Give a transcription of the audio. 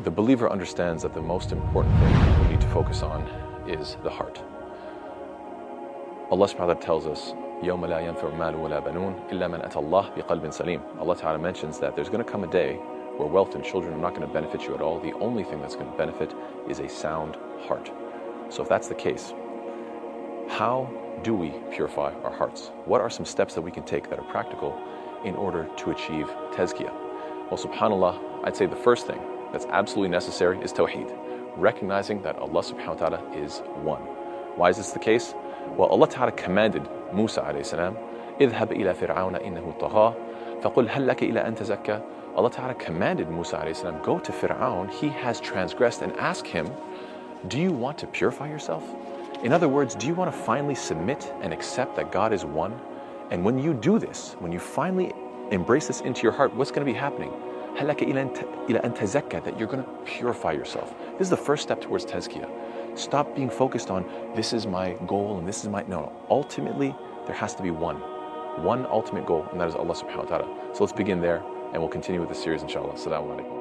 The believer understands that the most important thing we need to focus on is the heart. Allah subhanahu wa ta'ala tells us, Allah ta'ala mentions that there's going to come a day where wealth and children are not going to benefit you at all. The only thing that's going to benefit is a sound heart. So if that's the case, how do we purify our hearts? What are some steps that we can take that are practical in order to achieve tazkiyah? Well, subhanAllah, I'd say the first thing that's absolutely necessary is tawheed, recognizing that Allah subhanahu wa ta'ala is one. Why is this the case? Well, Allah ta'ala commanded Musa alayhi salam, اذهب إلى فرعون إنه طغى فقل هل لك إلى أن تزكى Allah Ta'ala commanded Musa alayhi salam, go to Fir'aun, he has transgressed, and ask him, do you want to purify yourself? In other words, do you want to finally submit and accept that God is one? And when you do this, when you finally embrace this into your heart, what's going to be happening? That you're going to purify yourself. This is the first step towards tazkiyah. Stop being focused on this is my goal and this is my no. Ultimately, there has to be one, one ultimate goal, and that is Allah subhanahu wa ta'ala. So let's begin there, and we'll continue with the series inshallah. Assalamu alaikum.